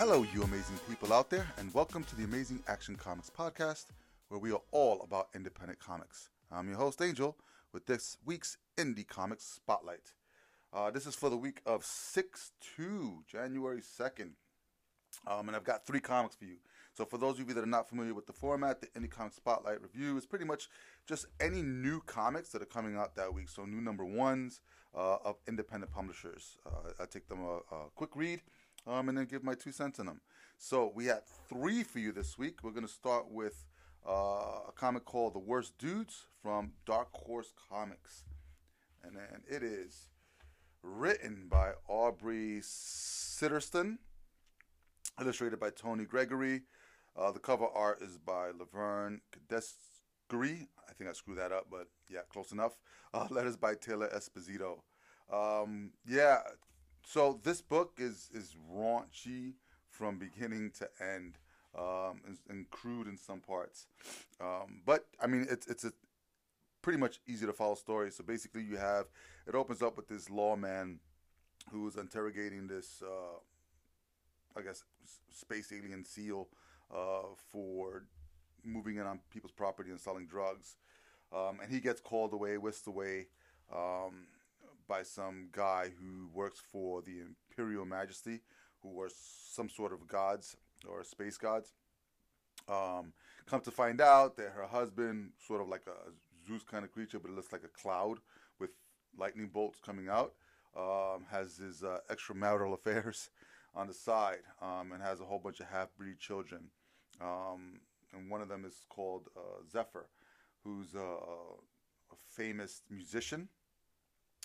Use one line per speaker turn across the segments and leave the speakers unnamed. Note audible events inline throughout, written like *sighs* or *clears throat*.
Hello, you amazing people out there, and welcome to the Amazing Action Comics podcast, where we are all about independent comics. I'm your host, Angel, with this week's Indie Comics Spotlight. Uh, this is for the week of 6 2, January 2nd. Um, and I've got three comics for you. So, for those of you that are not familiar with the format, the Indie Comics Spotlight review is pretty much just any new comics that are coming out that week. So, new number ones uh, of independent publishers. Uh, I take them a, a quick read um, and then give my two cents on them. So, we have three for you this week. We're going to start with uh, a comic called The Worst Dudes from Dark Horse Comics. And then it is written by Aubrey Sitterson, illustrated by Tony Gregori. Uh, the cover art is by Laverne Cadescri. I think I screwed that up, but yeah, close enough. Uh, *laughs* letters by Taylor Esposito. Um, yeah, so this book is is raunchy from beginning to end, um, and, and, crude in some parts. Um, but I mean, it's it's a pretty much easy to follow story. So basically, you have it opens up with this lawman who is interrogating this, uh, I guess, space alien seal uh, for moving in on people's property and selling drugs. Um, and he gets called away, whisked away um, by some guy who works for the Imperial Majesty, who are some sort of gods or space gods. Um, come to find out that her husband, sort of like a Zeus kind of creature, but it looks like a cloud with lightning bolts coming out, um, has his uh, extramarital *laughs* affairs on the side, um, and has a whole bunch of half breed children um, and one of them is called uh, Zephyr, who's a, a famous musician.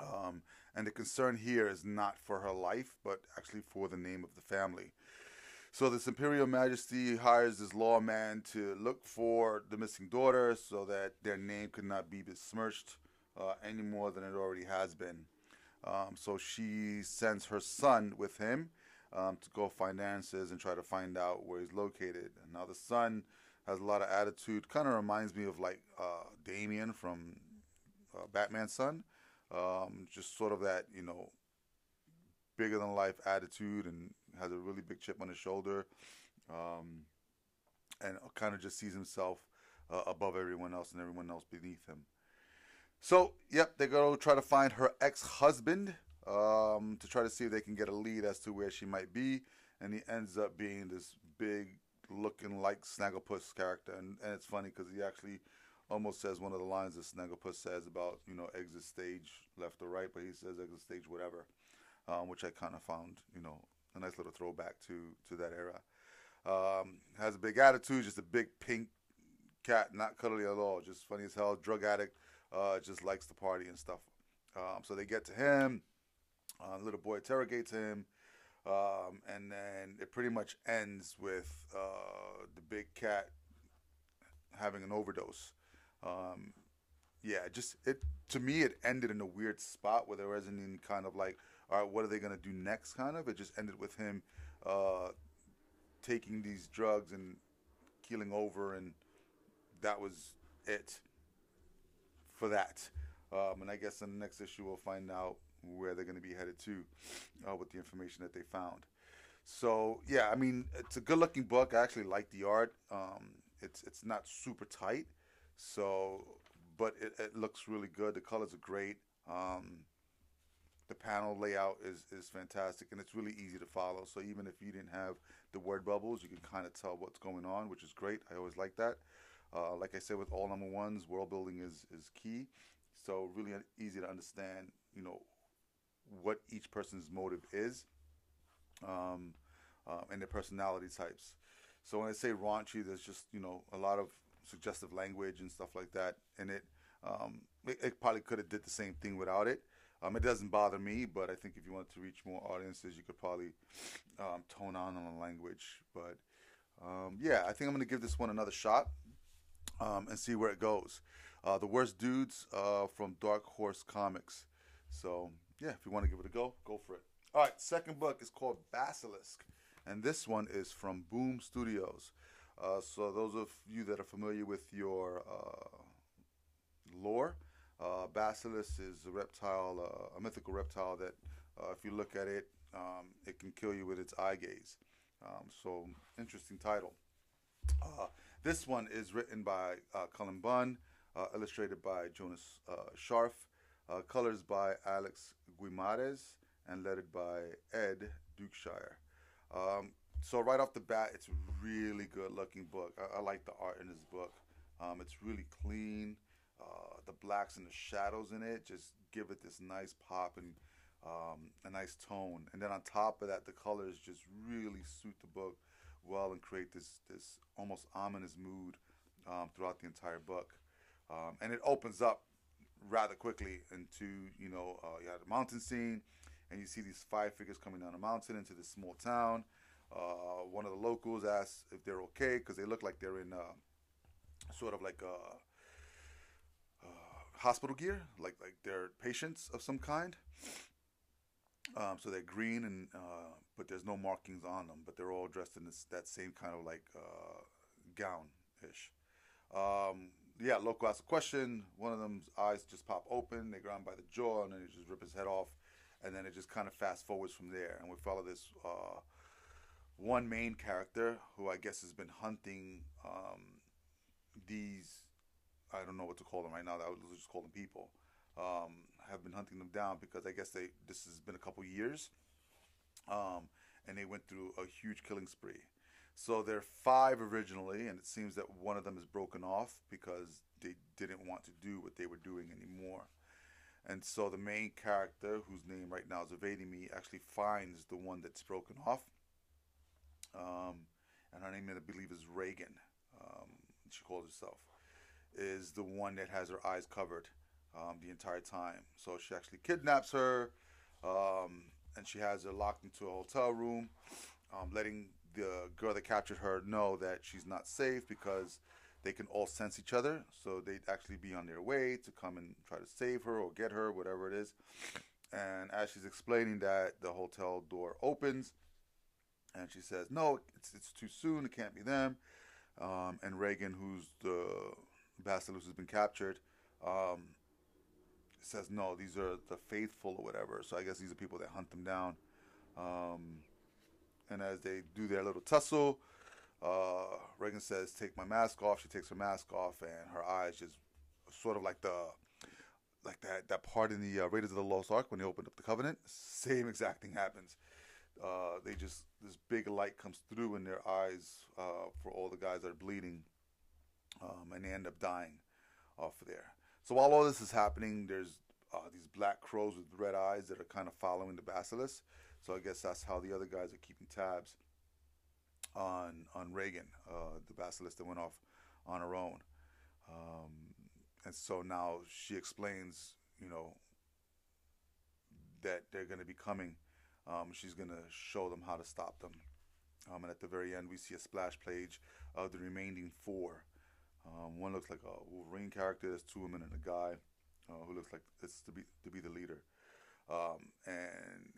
Um, and the concern here is not for her life, but actually for the name of the family. So this imperial majesty hires this lawman to look for the missing daughter, so that their name could not be besmirched uh, any more than it already has been. Um, so she sends her son with him um, to go find answers and try to find out where he's located. And now the son has a lot of attitude. Kind of reminds me of like uh, Damian from uh, Batman's son. Um, just sort of that, you know, bigger than life attitude and has a really big chip on his shoulder. Um, and kind of just sees himself uh, above everyone else and everyone else beneath him. So, yep, they go try to find her ex husband um, to try to see if they can get a lead as to where she might be. And he ends up being this big looking like Snagglepuss character. And, and it's funny because he actually almost says one of the lines that Snagglepuss says about, you know, exit stage left or right, but he says exit stage whatever, um, which I kind of found, you know, a nice little throwback to, to that era. Um, has a big attitude, just a big pink cat, not cuddly at all, just funny as hell, drug addict, uh, just likes to party and stuff. Um, so they get to him. Uh, little boy interrogates him, um, and then it pretty much ends with uh, the big cat having an overdose. Um, yeah, just it to me it ended in a weird spot where there wasn't any kind of like, all right, what are they gonna do next? Kind of. It just ended with him uh, taking these drugs and keeling over, and that was it for that. Um, and I guess in the next issue we'll find out where they're to be headed to uh, with the information that they found. So yeah, I mean it's a good looking book. I actually like the art. Um, it's it's not super tight, so but it, it looks really good. The colors are great. Um, the panel layout is, is fantastic and it's really easy to follow. So even if you didn't have the word bubbles, you can kind of tell what's going on, which is great. I always like that. Uh, like I said, with all number ones, world building is, is key. So really easy to understand, you know, what each person's motive is um, uh, and their personality types. So when I say raunchy, there's just you know a lot of suggestive language and stuff like that in it. Um, it, it, probably could have did the same thing without it. Um, it doesn't bother me, but I think if you want to reach more audiences, you could probably um, tone on on the language. But um, yeah, I think I'm going to give this one another shot um, and see where it goes. Uh, the worst dudes uh, from Dark Horse Comics. So yeah, if you want to give it a go, go for it. All right, second book is called Basilisk, and this one is from Boom Studios. Uh, so those of you that are familiar with your uh, lore, uh, Basilisk is a reptile, uh, a mythical reptile that, uh, if you look at it, um, it can kill you with its eye gaze. Um, so interesting title. Uh, this one is written by Cullen Bunn, illustrated by Jonas Scharf, colors by Alex Guimaraes, and lettered by Ed Dukeshire. Um, so right off the bat, it's a really good looking book. I, I like the art in this book. Um, it's really clean. Uh, the blacks and the shadows in it just give it this nice pop and um, a nice tone. And then on top of that, the colors just really suit the book well and create this this almost ominous mood um, throughout the entire book. Um, and it opens up rather quickly into you know uh, you have the mountain scene, and you see these five figures coming down a mountain into this small town. Uh, one of the locals asks if they're okay because they look like they're in uh, sort of like a uh, hospital gear, like like they're patients of some kind. Um, so they're green and uh, but there's no markings on them, but they're all dressed in this that same kind of like uh, gown ish. Um, yeah, local asks a question. One of them's eyes just pop open. They grab him by the jaw, and then he just rip his head off, and then it just kind of fast forwards from there. And we follow this uh, one main character who I guess has been hunting um, these. I don't know what to call them right now. I would just call them people. Um, have been hunting them down because I guess they this has been a couple years, um, and they went through a huge killing spree. So there are five originally, and it seems that one of them is broken off because they didn't want to do what they were doing anymore. And so the main character, whose name right now is evading me, actually finds the one that's broken off. Um, and her name, I believe, is Reagan. Um, she calls herself. Is the one that has her eyes covered um, the entire time. So she actually kidnaps her, um, and she has her locked into a hotel room, um, letting the girl that captured her know that she's not safe because they can all sense each other. So they'd actually be on their way to come and try to save her or get her, whatever it is. And as she's explaining that, the hotel door opens, and she says, "No, it's it's too soon. It can't be them." Um, and Reagan, who's the basilisk who's been captured, um, says no, these are the faithful or whatever. So I guess these are people that hunt them down. Um, and as they do their little tussle, uh, Reagan says, "Take my mask off." She takes her mask off, and her eyes just sort of like the like that that part in the uh, Raiders of the Lost Ark when they opened up the Covenant. Same exact thing happens. Uh, they just this big light comes through in their eyes uh, for all the guys that are bleeding, um, and they end up dying off there. So while all this is happening, there's uh, these black crows with red eyes that are kind of following the basilisk. So I guess that's how the other guys are keeping tabs on on Reagan, uh, the basilisk that went off on her own. Um, and so now she explains, you know, that they're going to be coming. Um, she's going to show them how to stop them. Um, and at the very end, we see a splash page of the remaining four. Um, one looks like a Wolverine character. There's two women and a guy uh, who looks like it's to be to be the leader. Um, and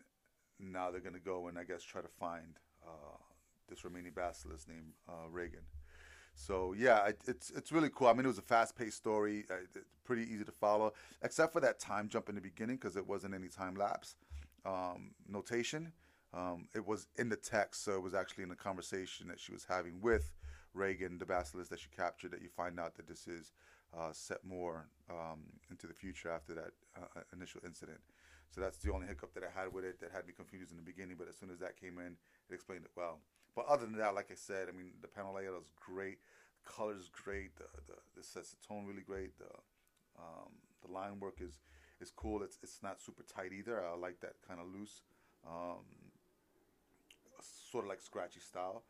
now they're gonna go and I guess try to find uh, this remaining basilisk named uh, Reagan. So yeah, it, it's it's really cool. I mean, it was a fast-paced story, uh, pretty easy to follow, except for that time jump in the beginning because it wasn't any time lapse um, notation. Um, it was in the text, so it was actually in the conversation that she was having with Reagan, the basilisk that she captured, that you find out that this is uh, set more um, into the future after that uh, uh, initial incident. So that's the only hiccup that I had with it that had me confused in the beginning. But as soon as that came in, it explained it well. But other than that, like I said, I mean, the panel layout is great. The color is great. The, the, the sets the tone really great. The um, the line work is is cool. It's it's not super tight either. I like that kind of loose, um, sort of like scratchy style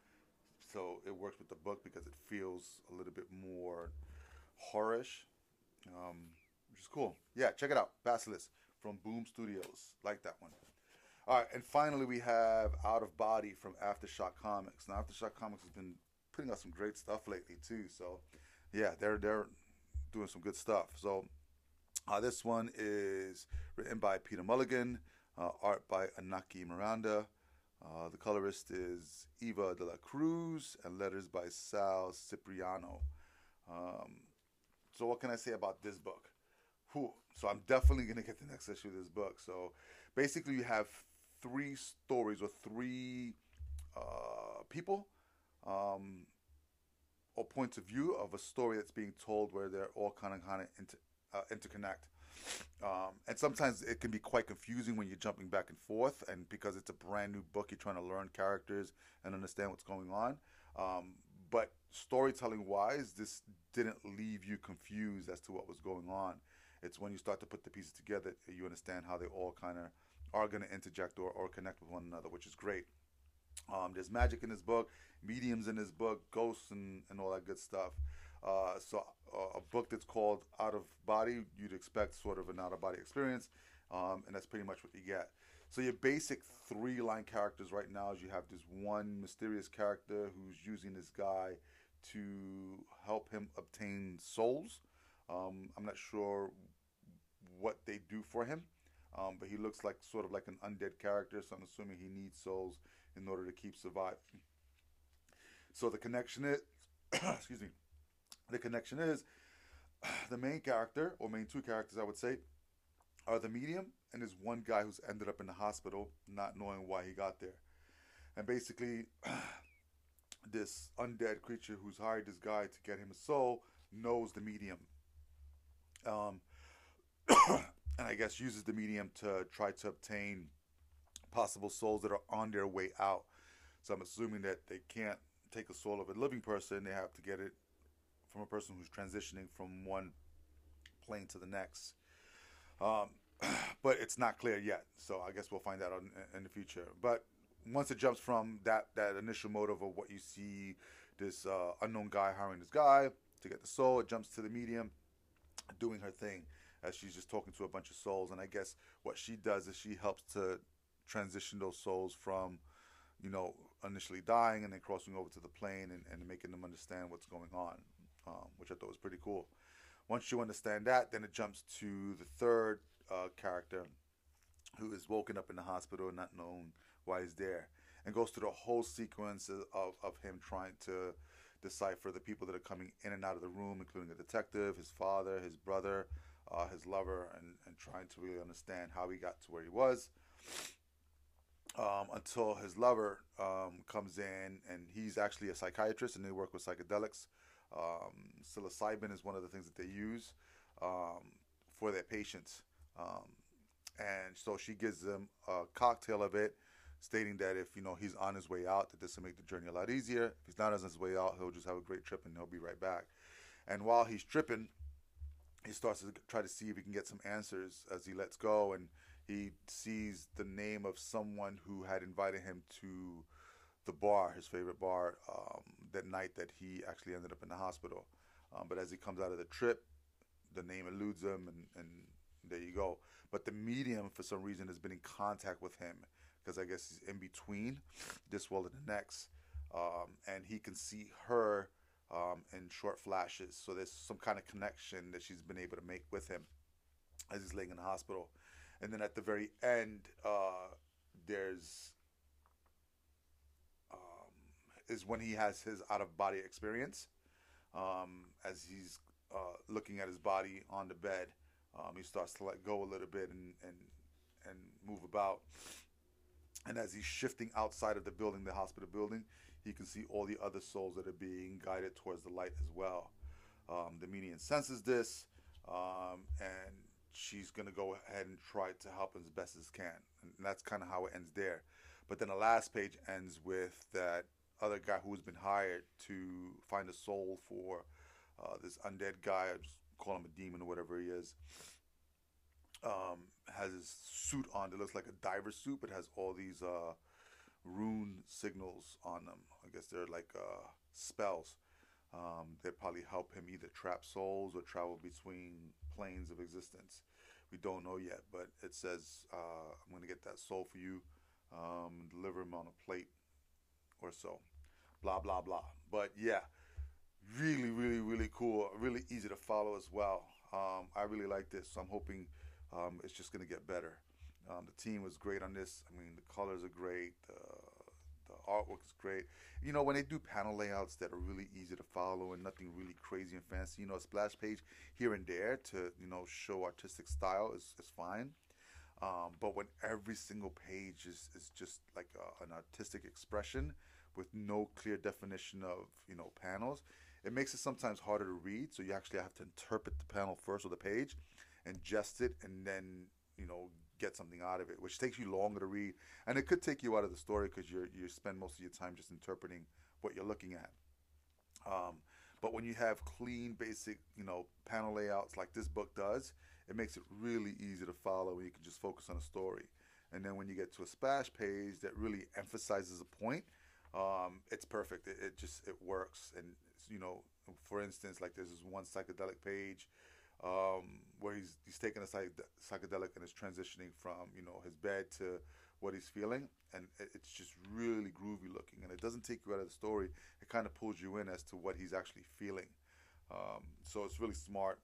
so it works with the book because it feels a little bit more horrorish, um, which is cool. Yeah, check it out, Basilisk from Boom Studios. Like that one. All right, and finally we have Out of Body from Aftershock Comics. Now Aftershock Comics has been putting out some great stuff lately too. So yeah, they're they're doing some good stuff. So uh, this one is written by Peter Milligan, uh, art by Anaki Miranda. Uh, the colorist is Eva de la Cruz, and letters by Sal Cipriano. Um, so, what can I say about this book? Whew. So, I'm definitely going to get the next issue of this book. So, basically, you have three stories or three uh, people um, or points of view of a story that's being told where they're all kind of kind of inter, uh, interconnect. Um, and sometimes it can be quite confusing when you're jumping back and forth, and because it's a brand new book, you're trying to learn characters and understand what's going on. Um, but storytelling wise, this didn't leave you confused as to what was going on. It's when you start to put the pieces together, you understand how they all kind of are going to interject or, or connect with one another, which is great. Um, there's magic in this book, mediums in this book, ghosts, and, and all that good stuff. Uh, so, uh, a book that's called Out of Body, you'd expect sort of an out of body experience, um, and that's pretty much what you get. So, your basic three line characters right now is you have this one mysterious character who's using this guy to help him obtain souls. Um, I'm not sure what they do for him, um, but he looks like sort of like an undead character, so I'm assuming he needs souls in order to keep surviving. So the connection is, *coughs* excuse me, the connection is *sighs* the main character or main two characters, I would say, are the medium and is one guy who's ended up in the hospital not knowing why he got there. And basically, *sighs* this undead creature who's hired this guy to get him a soul knows the medium. Um, *coughs* and I guess uses the medium to try to obtain possible souls that are on their way out. So I'm assuming that they can't take a soul of a living person, they have to get it from a person who's transitioning from one plane to the next. Um, *clears throat* but it's not clear yet, so I guess we'll find out in, in, the future. But once it jumps from that that initial motive of what you see this uh, unknown guy hiring this guy to get the soul, it jumps to the medium doing her thing as she's just talking to a bunch of souls. And I guess what she does is she helps to transition those souls from you know, initially dying and then crossing over to the plane and, and making them understand what's going on, um, which I thought was pretty cool. Once you understand that, then it jumps to the third uh, character who is woken up in the hospital and not known why he's there and goes through the whole sequence of, of him trying to decipher the people that are coming in and out of the room, including the detective, his father, his brother, uh, his lover, and, and trying to really understand how he got to where he was um, until his lover um, comes in, and he's actually a psychiatrist, and they work with psychedelics. Um, psilocybin is one of the things that they use um, for their patients, um, and so she gives them a cocktail of it, stating that if you know he's on his way out, that this will make the journey a lot easier. If he's not on his way out, he'll just have a great trip, and he'll be right back. And while he's tripping, he starts to try to see if he can get some answers as he lets go, and he sees the name of someone who had invited him to the bar, his favorite bar, um, that night that he actually ended up in the hospital. Um, but as he comes out of the trip, the name eludes him, and, and there you go. But the medium, for some reason, has been in contact with him because I guess he's in between this world and the next, um, and he can see her um, in short flashes. So there's some kind of connection that she's been able to make with him as he's laying in the hospital and then at the very end, uh, there's is when he has his out of body experience, um, as he's uh, looking at his body on the bed. Um, he starts to let go a little bit and and and move about. And as he's shifting outside of the building, the hospital building, he can see all the other souls that are being guided towards the light as well. Um, the medium senses this, um, and she's to go ahead and try to help as best as can. And that's kind of how it ends there. But then the last page ends with that other guy who's been hired to find a soul for uh, this undead guy. I just call him a demon or whatever he is. Um, has his suit on that looks like a diver suit, but has all these uh, rune signals on them. I guess they're like uh, spells. Um, they probably help him either trap souls or travel between planes of existence. We don't know yet, but it says uh, I'm going to get that soul for you, um, deliver him on a plate or so. Blah blah blah. But yeah, really, really, really cool. Really easy to follow as well. Um, I really like this. So I'm hoping um, it's just going to get better. Um, the team was great on this. I mean, the colors are great. Uh, the artwork is great. You know, when they do panel layouts that are really easy to follow and nothing really crazy and fancy, you know, a splash page here and there to, you know, show artistic style is, is fine. Um, but when every single page is, is just like a, an artistic expression with no clear definition of you know panels, it makes it sometimes harder to read. So you actually have to interpret the panel first or the page, ingest it, and then you know get something out of it, which takes you longer to read, and it could take you out of the story because you you spend most of your time just interpreting what you're looking at. Um, but when you have clean, basic, you know, panel layouts like this book does, it makes it really easy to follow and you can just focus on a story. And then when you get to a splash page that really emphasizes a point, um, it's perfect. It, it, just it works. And you know, for instance, like there's this one psychedelic page um, where he's he's taking a psychedelic and is transitioning from you know his bed to what he's feeling, and it's just really groovy looking. And it doesn't take you out of the story; it kind of pulls you in as to what he's actually feeling. Um, so it's really smart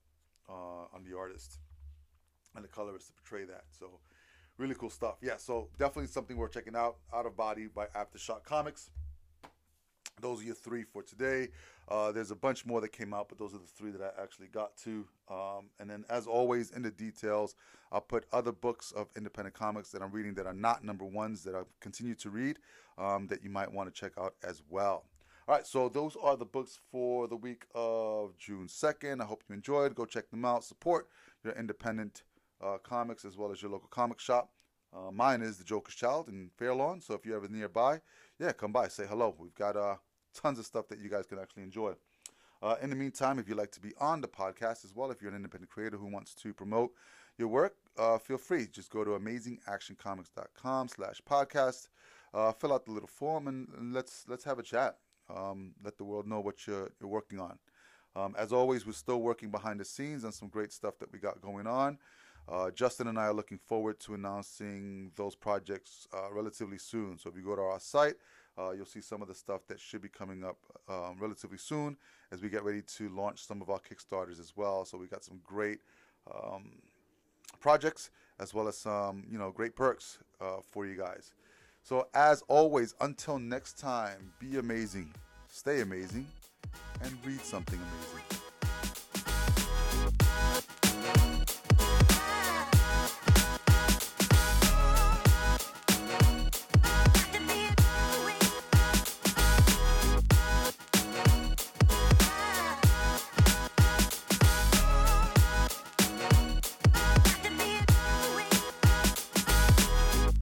uh, on the artist and the colorist to portray that. So really cool stuff. Yeah, so definitely something worth checking out. Out of Body by Aftershock Comics. Those are your three for today. Uh, there's a bunch more that came out, but those are the three that I actually got to. Um, and then, as always, in the details, I'll put other books of independent comics that I'm reading that are not number ones that I've continued to read um, that you might want to check out as well. All right, so those are the books for the week of June 2nd. I hope you enjoyed. Go check them out. Support your independent uh, comics as well as your local comic shop. Uh, mine is The Joker's Child in Fairlawn. So if you're ever nearby, yeah, come by, say hello. We've got uh, tons of stuff that you guys can actually enjoy. Uh, in the meantime, if you'd like to be on the podcast as well, if you're an independent creator who wants to promote your work, uh, feel free. Just go to amazingactioncomics.com slash podcast. Uh, fill out the little form and, let's let's have a chat. Um, let the world know what you're, you're working on. Um, as always, we're still working behind the scenes on some great stuff that we got going on. Uh, Justin and I are looking forward to announcing those projects uh, relatively soon. So if you go to our site, uh, you'll see some of the stuff that should be coming up um, relatively soon as we get ready to launch some of our Kickstarters as well. So we got some great um, projects as well as some you know great perks uh, for you guys. So as always, until next time, be amazing, stay amazing, and read something amazing.